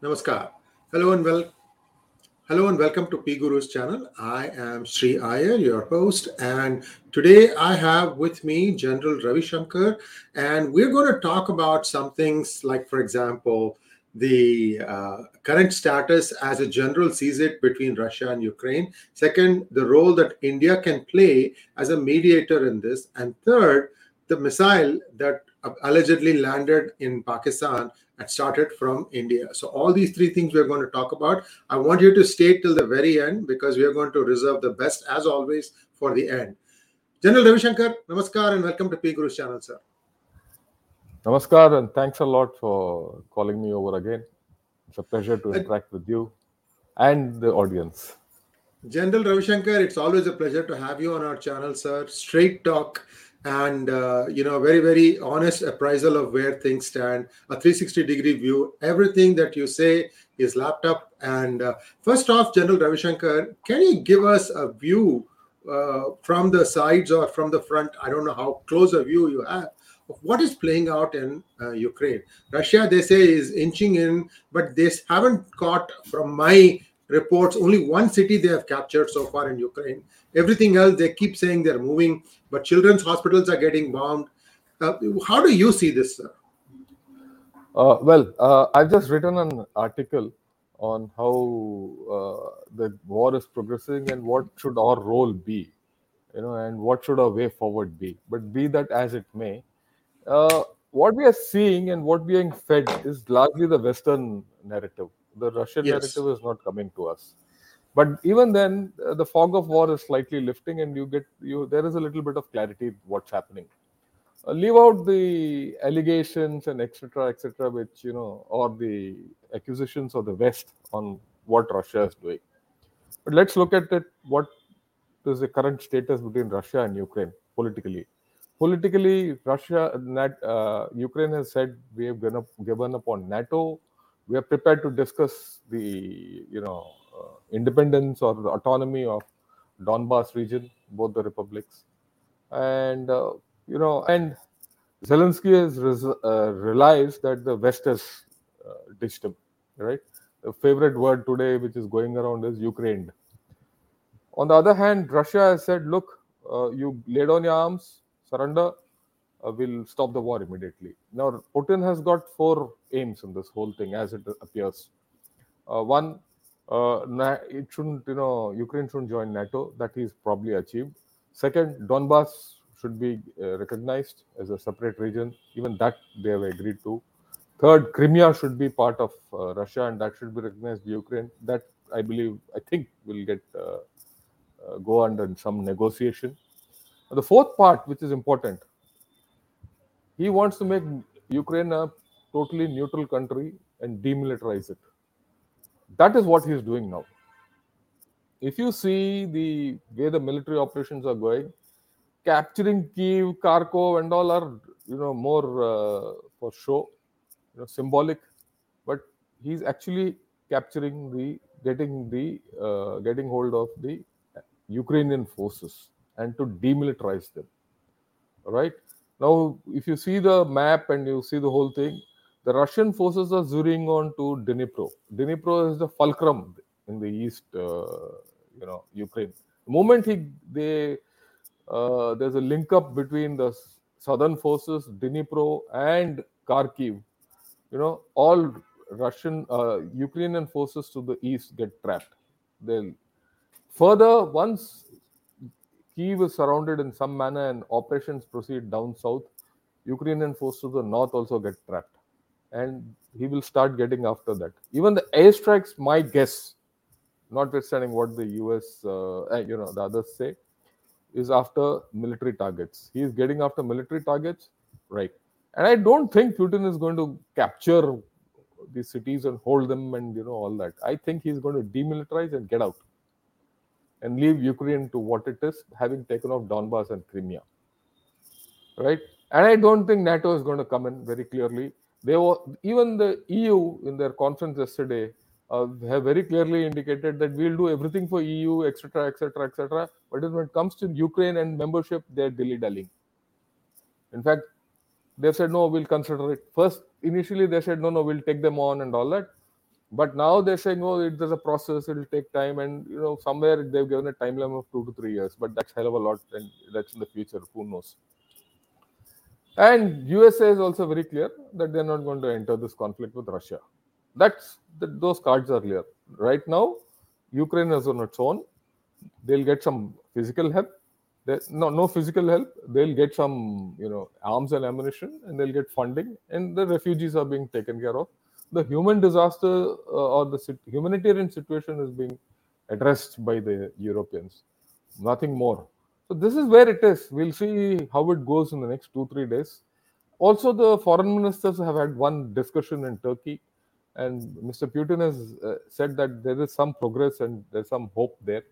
Namaskar. Hello and well. Hello and welcome to P Guru's channel. I am Sri Iyer, your host, and today I have with me General Ravi Shankar, and we're going to talk about some things like, for example, the uh, current status as a general sees it between Russia and Ukraine. Second, the role that India can play as a mediator in this, and third, the missile that allegedly landed in Pakistan and started from India. So, all these three things we're going to talk about. I want you to stay till the very end because we are going to reserve the best, as always, for the end. General Ravi Shankar, namaskar and welcome to P Guru's channel, sir. Namaskar and thanks a lot for calling me over again. It's a pleasure to uh, interact with you and the audience. General Ravi Shankar, it's always a pleasure to have you on our channel, sir. Straight talk and uh, you know very very honest appraisal of where things stand a 360 degree view. Everything that you say is lapped up. And uh, first off general ravishankar can you give us a view uh, from the sides or from the front? I don't know how close a view you have of what is playing out in uh, ukraine. Russia they say is inching in but they haven't caught from my reports. Only one city they have captured so far in ukraine. Everything else they keep saying they're moving but children's hospitals are getting bombed. Uh, how do you see this sir? Uh, well uh, i've just written an article on how uh, the war is progressing and what should our role be you know and what should our way forward be. But be that as it may uh, what we are seeing and what being fed is largely the western narrative the russian yes. narrative is not coming to us. But even then uh, the fog of war is slightly lifting and you get you there is a little bit of clarity what's happening. Uh, leave out the allegations and etc etc which you know or the accusations of the west on what russia is doing. But let's look at it what is the current status between russia and ukraine politically? Politically russia Nat, uh, ukraine has said we have given up, given up on nato we are prepared to discuss the you know uh, independence or the autonomy of Donbass region, both the republics, and uh, you know, and Zelensky has uh, realized that the West has ditched him. Right, the favorite word today, which is going around, is Ukraine. On the other hand, Russia has said, "Look, you lay down your arms, surrender, uh, will stop the war immediately. Now, Putin has got four aims in this whole thing, as it appears. Uh, one, uh, it shouldn't, you know, Ukraine shouldn't join NATO. That he's probably achieved. Second, Donbass should be uh, recognized as a separate region. Even that they have agreed to. Third, Crimea should be part of uh, Russia, and that should be recognized by Ukraine. That I believe, I think, will get uh, go under some negotiation. The fourth part, which is important, he wants to make Ukraine a totally neutral country and demilitarize it. That is what he is doing now. If you see the way the military operations are going, capturing Kiev, Kharkov, and all are you know more uh, for show, you know, symbolic. But he's actually capturing the getting the uh, getting hold of the Ukrainian forces and to demilitarize them. Right now, if you see the map and you see the whole thing, the Russian forces are zeroing on to Dnipro. Dnipro is the fulcrum in the east, uh, you know, Ukraine. The moment he they uh, there's a link up between the southern forces, Dnipro and Kharkiv. You know, all Russian uh, Ukrainian forces to the east get trapped. They'll further once Kiev is surrounded in some manner and operations proceed down south. Ukrainian forces to the north also get trapped. And he will start getting after that. Even the airstrikes, my guess, notwithstanding what the US, uh, eh, you know, the others say, is after military targets. He is getting after military targets, right? And I don't think Putin is going to capture these cities and hold them and you know all that. I think he's going to demilitarize and get out and leave Ukraine to what it is, having taken off Donbass and Crimea. Right? And I don't think NATO is going to come in very clearly. They were even the EU in their conference yesterday uh, have very clearly indicated that we'll do everything for EU, etc., etc., etc. But when it comes to Ukraine and membership, they're dilly-dallying. In fact, they've said no, we'll consider it. First, initially they said no, no, we'll take them on and all that. But now they're saying, oh, it, there's a process, it'll take time, and you know, somewhere they've given a timeline of two to three years, but that's hell of a lot, and that's in the future. Who knows? And USA is also very clear that they're not going to enter this conflict with Russia. That's that those cards are clear. Right now, Ukraine is on its own. They'll get some physical help. There, no, no physical help. They'll get some, you know, arms and ammunition, and they'll get funding. And the refugees are being taken care of. The human disaster uh, or the humanitarian situation is being addressed by the Europeans. Nothing more. So this is where it is. We'll see how it goes in the next two three days. Also, the foreign ministers have had one discussion in Turkey, and Mr. Putin has uh, said that there is some progress and there's some hope there.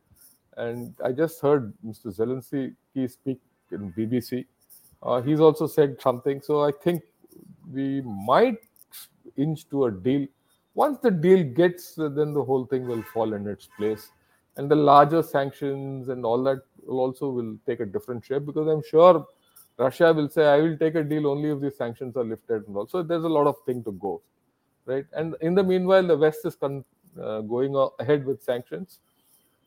And I just heard Mr. Zelensky speak in BBC. Uh, he's also said something. So I think we might inch to a deal. Once the deal gets, uh, then the whole thing will fall in its place. And the larger sanctions and all that will also will take a different shape because i'm sure russia will say i will take a deal only if these sanctions are lifted and also there's a lot of thing to go right? And in the meanwhile the west is con- uh, going ahead with sanctions.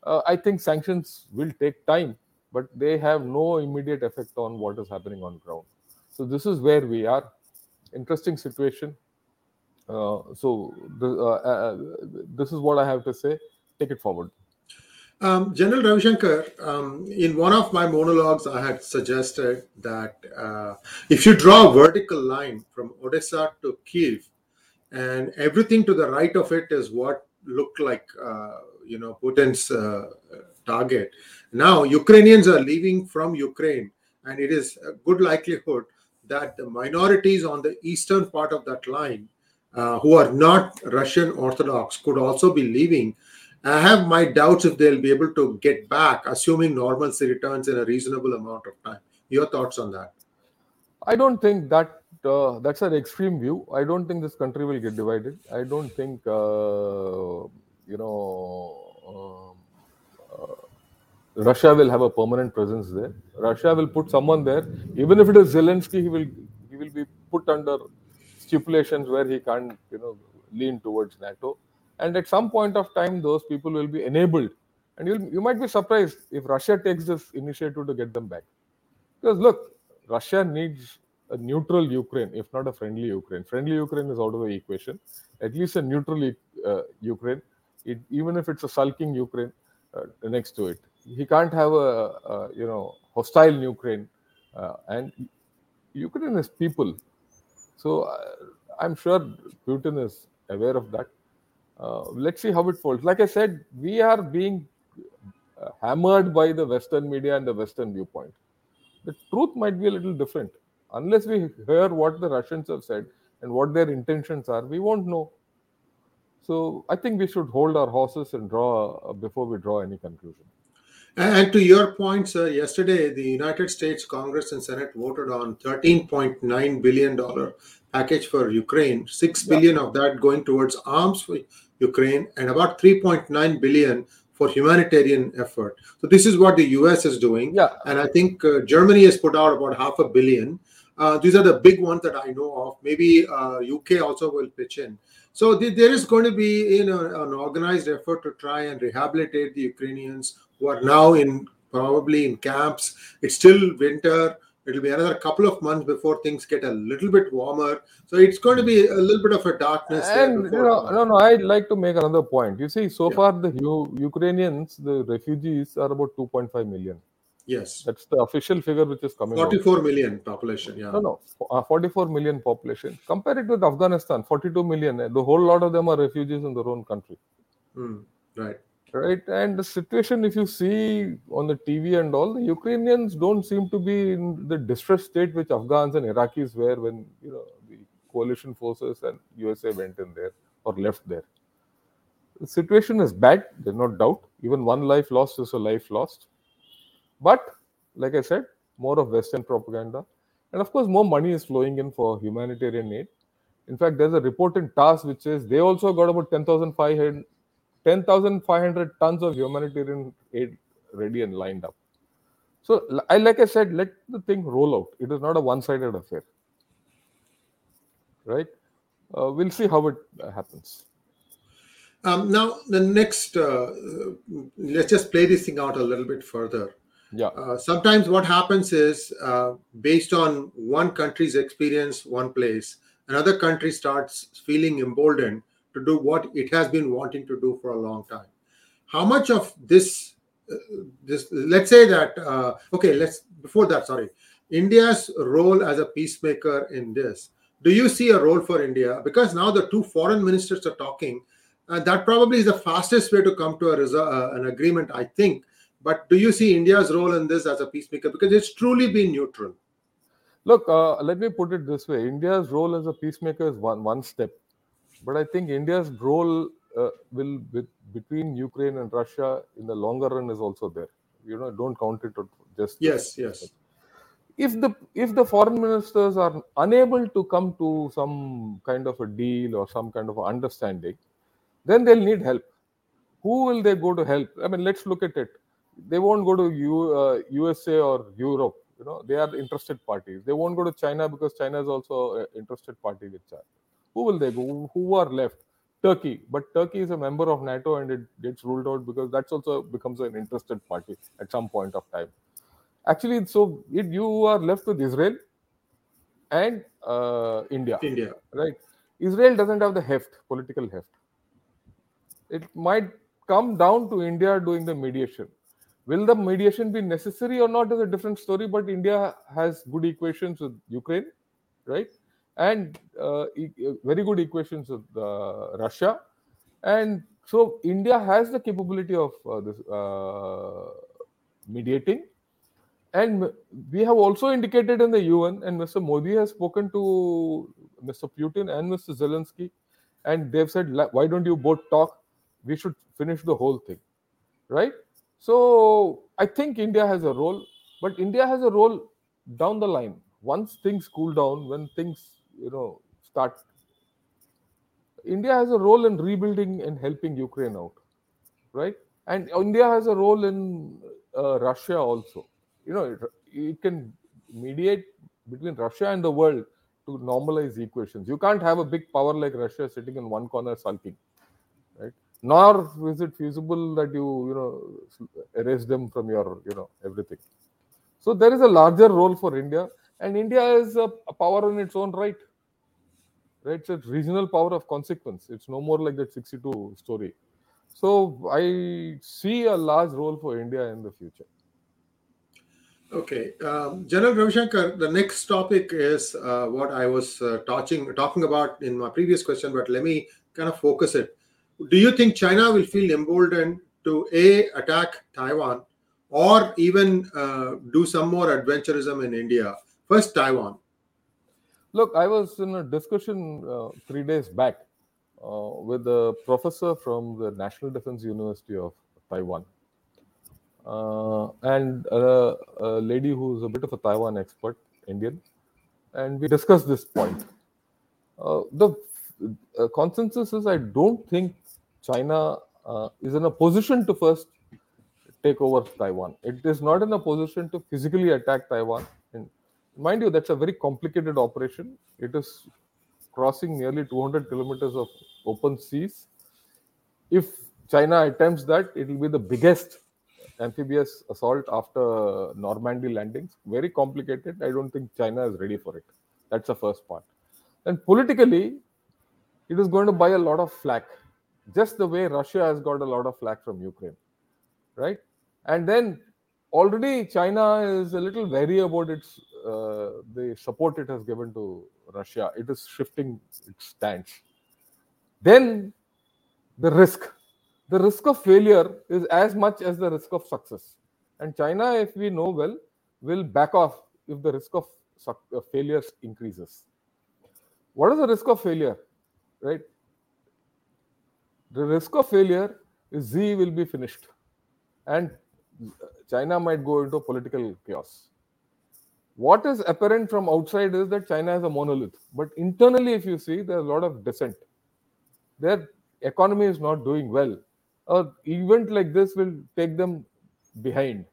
Uh, i think sanctions will take time but they have no immediate effect on what is happening on ground. So this is where we are. Interesting situation so the, uh, uh, this is what i have to say take it forward um, General Ravishankar, um, in one of my monologues, I had suggested that uh, if you draw a vertical line from Odessa to Kiev, and everything to the right of it is what looked like, uh, you know, Putin's uh, target. Now, Ukrainians are leaving from Ukraine, and it is a good likelihood that the minorities on the eastern part of that line, uh, who are not Russian Orthodox, could also be leaving I have my doubts if they'll be able to get back, assuming normalcy returns in a reasonable amount of time. Your thoughts on that? I don't think that uh, that's an extreme view. I don't think this country will get divided. I don't think uh, you know uh, uh Russia will have a permanent presence there. Russia will put someone there, even if it is Zelensky. He will he will be put under stipulations where he can't you know lean towards NATO. And at some point of time those people will be enabled. And you you might be surprised if russia takes this initiative to get them back. Because look russia needs a neutral ukraine if not a friendly ukraine. Friendly ukraine is out of the equation. At least a neutral uh, ukraine. It, even if it's a sulking ukraine uh, next to it. He can't have a, a you know hostile ukraine uh, and ukraine is people so uh, i'm sure putin is aware of that uh, let's see how it folds. Like I said, we are being uh, hammered by the Western media and the Western viewpoint. The truth might be a little different. Unless we hear what the Russians have said and what their intentions are, we won't know. So I think we should hold our horses and draw uh, before we draw any conclusion. And to your point, sir, yesterday the United States Congress and Senate voted on $13.9 billion package for Ukraine, Six billion yeah. of that going towards arms for Ukraine, and about 3.9 billion for humanitarian effort. So this is what the US is doing. Yeah. And I think uh, Germany has put out about half a billion. Uh, these are the big ones that I know of. Maybe uh, UK also will pitch in. So the, there is going to be you know, an organized effort to try and rehabilitate the Ukrainians who are now in probably in camps. It's still winter It'll be another couple of months before things get a little bit warmer. So it's going to be a little bit of a darkness. And you know, no, no, I'd like to make another point. You see, so yeah. far the U- Ukrainians, the refugees, are about 2.5 million. Yes, that's the official figure which is coming. Forty-four out. million population. Yeah. No, no, uh, 44 million population. Compare it with Afghanistan, 42 million. The whole lot of them are refugees in their own country. Mm, right right and the situation if you see on the tv and all the ukrainians don't seem to be in the distressed state which afghans and iraqis were when you know the coalition forces and usa went in there or left there. The situation is bad there's no doubt. Even one life lost is a life lost. But like i said more of western propaganda. And of course more money is flowing in for humanitarian aid. In fact there's a report in which says they also got about 10,500 10,500 tons of humanitarian aid ready and lined up. So, I like I said, let the thing roll out. It is not a one-sided affair, right? Uh, we'll see how it uh, happens. Um, now, the next, uh, let's just play this thing out a little bit further. Yeah. Uh, sometimes what happens is, uh, based on one country's experience, one place, another country starts feeling emboldened to do what it has been wanting to do for a long time. How much of this, uh, this, let's say that, uh, okay, let's before that, sorry, India's role as a peacemaker in this. Do you see a role for India? Because now the two foreign ministers are talking uh, that probably is the fastest way to come to a resu- uh, an agreement, I think. But do you see India's role in this as a peacemaker? Because it's truly been neutral. Look, uh, let me put it this way: India's role as a peacemaker is one one step, but I think India's role uh, will be, between Ukraine and Russia in the longer run is also there. You know, don't count it just Yes, yes. if the if the foreign ministers are unable to come to some kind of a deal or some kind of understanding then they'll need help. Who will they go to help? I mean let's look at it. They won't go to U, uh, usa or europe. You know they are interested parties. They won't go to china because china is also an interested party with china who will they go? Who are left? Turkey. But turkey is a member of nato and it gets ruled out because that's also becomes an interested party at some point of time. Actually so it, you are left with israel and uh, india. India. right? Israel doesn't have the heft political heft. It might come down to india doing the mediation. Will the mediation be necessary or not is a different story but india has good equations with ukraine right and uh, e- very good equations with uh, russia and so india has the capability of uh, this uh, mediating and we have also indicated in the UN, and Mr. Modi has spoken to Mr. Putin and Mr. Zelensky, and they've said, why don't you both talk? We should finish the whole thing, right? So I think India has a role, but India has a role down the line. Once things cool down, when things you know start, India has a role in rebuilding and helping Ukraine out, right? And India has a role in uh, Russia also. You know, it, it can mediate between Russia and the world to normalize equations. You can't have a big power like Russia sitting in one corner sulking, right? Nor is it feasible that you you know erase them from your you know everything. So there is a larger role for India, and India is a, a power in its own right. Right, it's a regional power of consequence. It's no more like that 62 story. So I see a large role for India in the future. Okay, um, General Ravishankar, the next topic is uh, what I was uh, talking talking about in my previous question, but let me kind of focus it. Do you think China will feel emboldened to a attack Taiwan, or even uh, do some more adventurism in India? First, Taiwan. Look, I was in a discussion uh, three days back uh, with a professor from the National Defense University of Taiwan uh, and a, a lady who's a bit of a Taiwan expert, Indian, and we discussed this point. Uh, the uh, consensus is I don't think China uh, is in a position to first take over Taiwan. It is not in a position to physically attack Taiwan. Mind you, that's a very complicated operation. It is crossing nearly 200 kilometers of open seas. If China attempts that, it will be the biggest amphibious assault after Normandy landings. Very complicated. I don't think China is ready for it. That's the first part. And politically, it is going to buy a lot of flack, just the way Russia has got a lot of flack from Ukraine, right? And then already China is a little wary about its uh, the support it has given to Russia. It is shifting its stance. Then the risk the risk of failure is as much as the risk of success. And China, if we know well, will back off if the risk of suc- uh, failure increases. What is the risk of failure? Right? The risk of failure is Xi will be finished, and China might go into political chaos. What is apparent from outside is that China is a monolith, but internally, if you see, there's a lot of dissent. Their economy is not doing well a event like this will take them behind.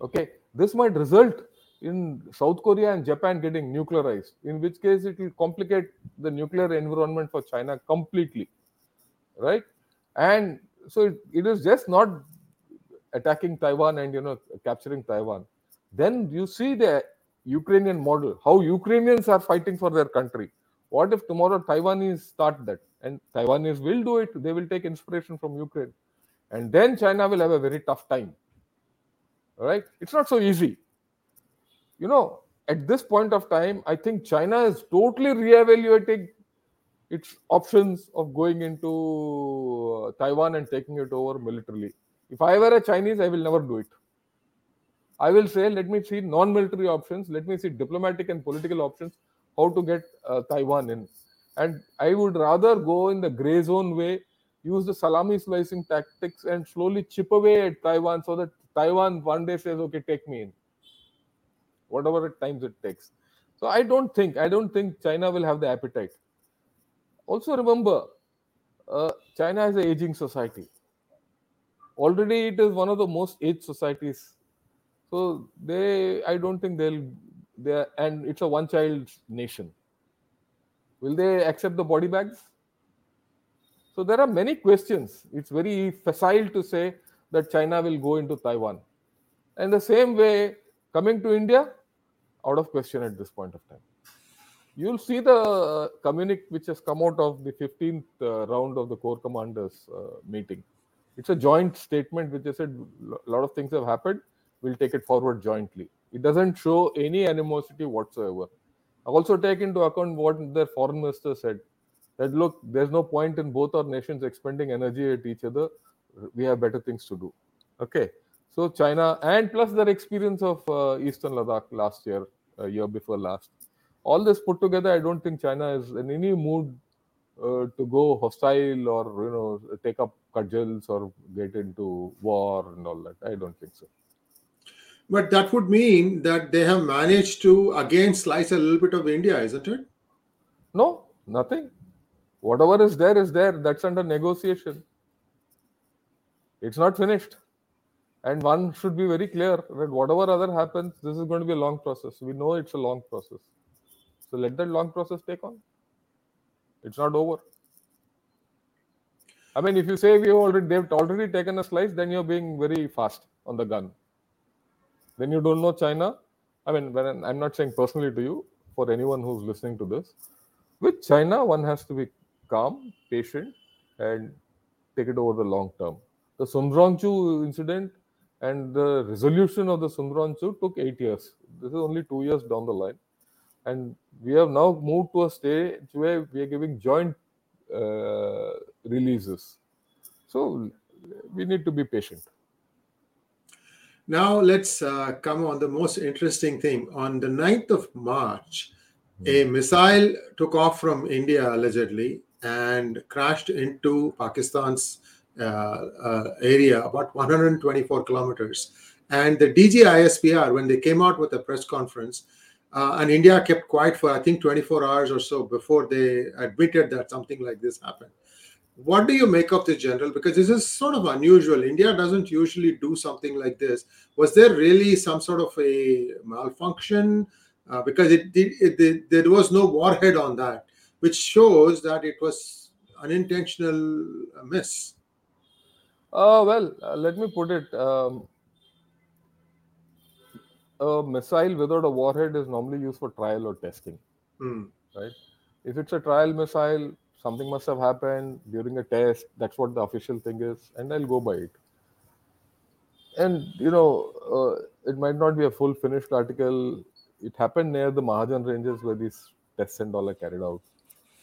Okay, this might result in South Korea and Japan getting nuclearized, in which case it will complicate the nuclear environment for China completely, right? and so it, it is just not attacking Taiwan and you know capturing Taiwan. Then you see the Ukrainian model, how Ukrainians are fighting for their country. What if tomorrow Taiwanese start that? And Taiwanese will do it. They will take inspiration from Ukraine. And then China will have a very tough time. All right? It's not so easy. You know, at this point of time, I think China is totally reevaluating its options of going into uh, Taiwan and taking it over militarily. If I were a Chinese, I will never do it. I will say, let me see non military options, let me see diplomatic and political options, how to get uh, Taiwan in. And I would rather go in the gray zone way, use the salami slicing tactics, and slowly chip away at Taiwan so that Taiwan one day says, okay, take me in. Whatever times it takes. So I don't think, I don't think China will have the appetite. Also remember, uh, China is an aging society already it is one of the most aged societies so they i don't think they'll they and it's a one child nation. Will they accept the body bags? So there are many questions. It's very facile to say that china will go into taiwan. And the same way coming to india out of question at this point of time. You'll see the uh, communique which has come out of the 15th uh, round of the corps commanders uh, meeting. It's a joint statement which I said a lot of things have happened. We'll take it forward jointly. It doesn't show any animosity whatsoever. Also take into account what their foreign minister said that look, there's no point in both our nations expending energy at each other. We have better things to do. Okay. So China and plus their experience of uh, Eastern Ladakh last year, uh, year before last, all this put together, I don't think China is in any mood uh, to go hostile or you know take up cudgels or get into war and all that. I don't think so. But that would mean that they have managed to again slice a little bit of India, isn't it? No, nothing. Whatever is there is there. That's under negotiation. It's not finished. And one should be very clear that whatever other happens, this is going to be a long process. We know it's a long process. So let that long process take on. It's not over. I mean, if you say we already they've already taken a slice, then you're being very fast on the gun. Then you don't know China. I mean, when I'm not saying personally to you, for anyone who's listening to this, with China, one has to be calm, patient, and take it over the long term. The Sumdorong Chu incident and the resolution of the Sumdorong Chu took eight years. This is only two years down the line, and we have now moved to a stage where we are giving joint uh, releases. So we need to be patient. Now let's uh, come on the most interesting thing. On the 9th of March, a missile took off from India allegedly and crashed into Pakistan's uh, uh, area about 124 kilometers. And the DG ISPR, when they came out with a press conference, uh, and India kept quiet for, I think, 24 hours or so before they admitted that something like this happened. What do you make of this, General? Because this is sort of unusual. India doesn't usually do something like this. Was there really some sort of a malfunction? Uh, because it, it, it, there was no warhead on that, which shows that it was unintentional miss. Uh, well, uh, let me put it. Um, a missile without a warhead is normally used for trial or testing, Hmm. right? If it's a trial missile, something must have happened during a test. That's what the official thing is, and I'll go by it. And you know, uh, it might not be a full finished article. It happened near the Mahajan ranges where these tests and all are carried out.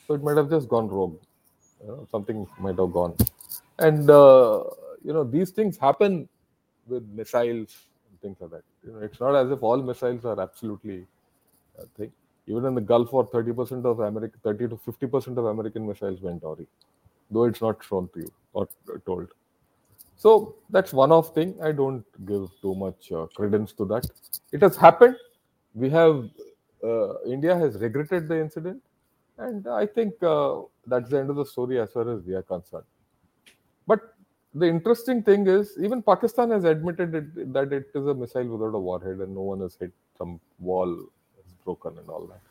So it might have just gone rogue. You know, something might have gone. And uh, you know, these things happen with missiles and things like that. You know, it's not as if all missiles are absolutely a thing. Even in the Gulf War, 30% of America, 30 to 50% of American missiles went awry, though it's not shown to you or told. So that's one of thing. I don't give too much uh, credence to that. It has happened. We have uh, India has regretted the incident, and I think uh, that's the end of the story as far as we are concerned. But the interesting thing is, even Pakistan has admitted it, that it is a missile without a warhead, and no one has hit some wall broken and all that.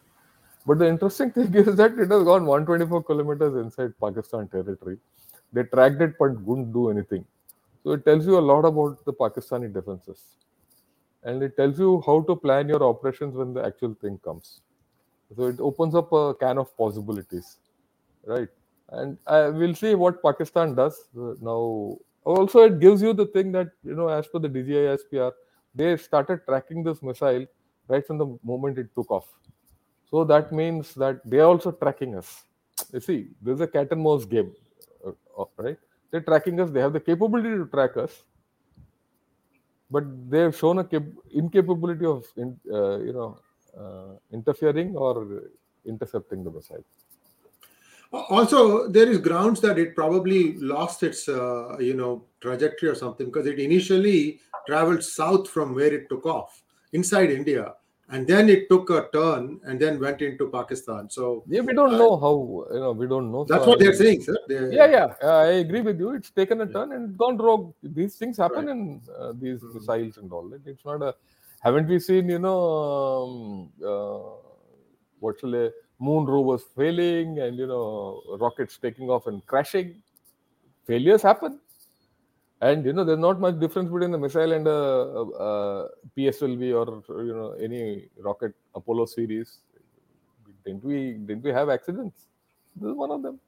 But the interesting thing is that it has gone 124 kilometers inside Pakistan territory. They tracked it but couldn't do anything. So it tells you a lot about the Pakistani defenses. And it tells you how to plan your operations when the actual thing comes. So it opens up a can of possibilities, right? And I will see what Pakistan does uh, now. Also, it gives you the thing that you know, as per the DG ISPR, they started tracking this missile right from the moment it took off. So that means that they are also tracking us. You see, there's a cat and mouse game, uh, uh, right? They're tracking us. They have the capability to track us, but they have shown a cap- incapability of, in, uh, you know, uh, interfering or intercepting the missile. Also, there is grounds that it probably lost its, uh, you know, trajectory or something because it initially traveled south from where it took off inside India, and then it took a turn and then went into Pakistan. So Yeah, we don't Uh, know how. You know, we don't know. that's So what I- they're saying, sir. They- Yeah, yeah, uh, I agree with you. It's taken a Yeah. turn and gone rogue. These things happen Right. in uh, these Mhm. missiles and all that. It's not a. Haven't we seen, you know, um, uh, what shall I, moon rovers failing and, you know, rockets taking off and crashing? Failures happen. And, you know, there's not much difference between a missile and a, a, a PSLV or, you know, any rocket Apollo series. Didn't we, didn't we have accidents? This is one of them.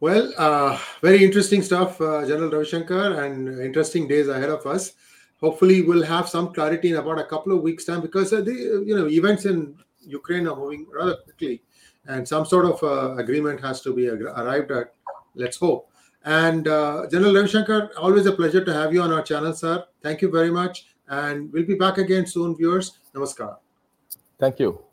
Well, uh, very interesting stuff, uh, General Ravishankar, and interesting days ahead of us. Hopefully, we'll have some clarity in about a couple of weeks' time because uh, the you know events in Ukraine are moving rather quickly, and some sort of uh, agreement has to be arrived at. Let's hope. And uh, General Ravishankar, always a pleasure to have you on our channel, sir. Thank you very much, and we'll be back again soon, viewers. Namaskar. Thank you.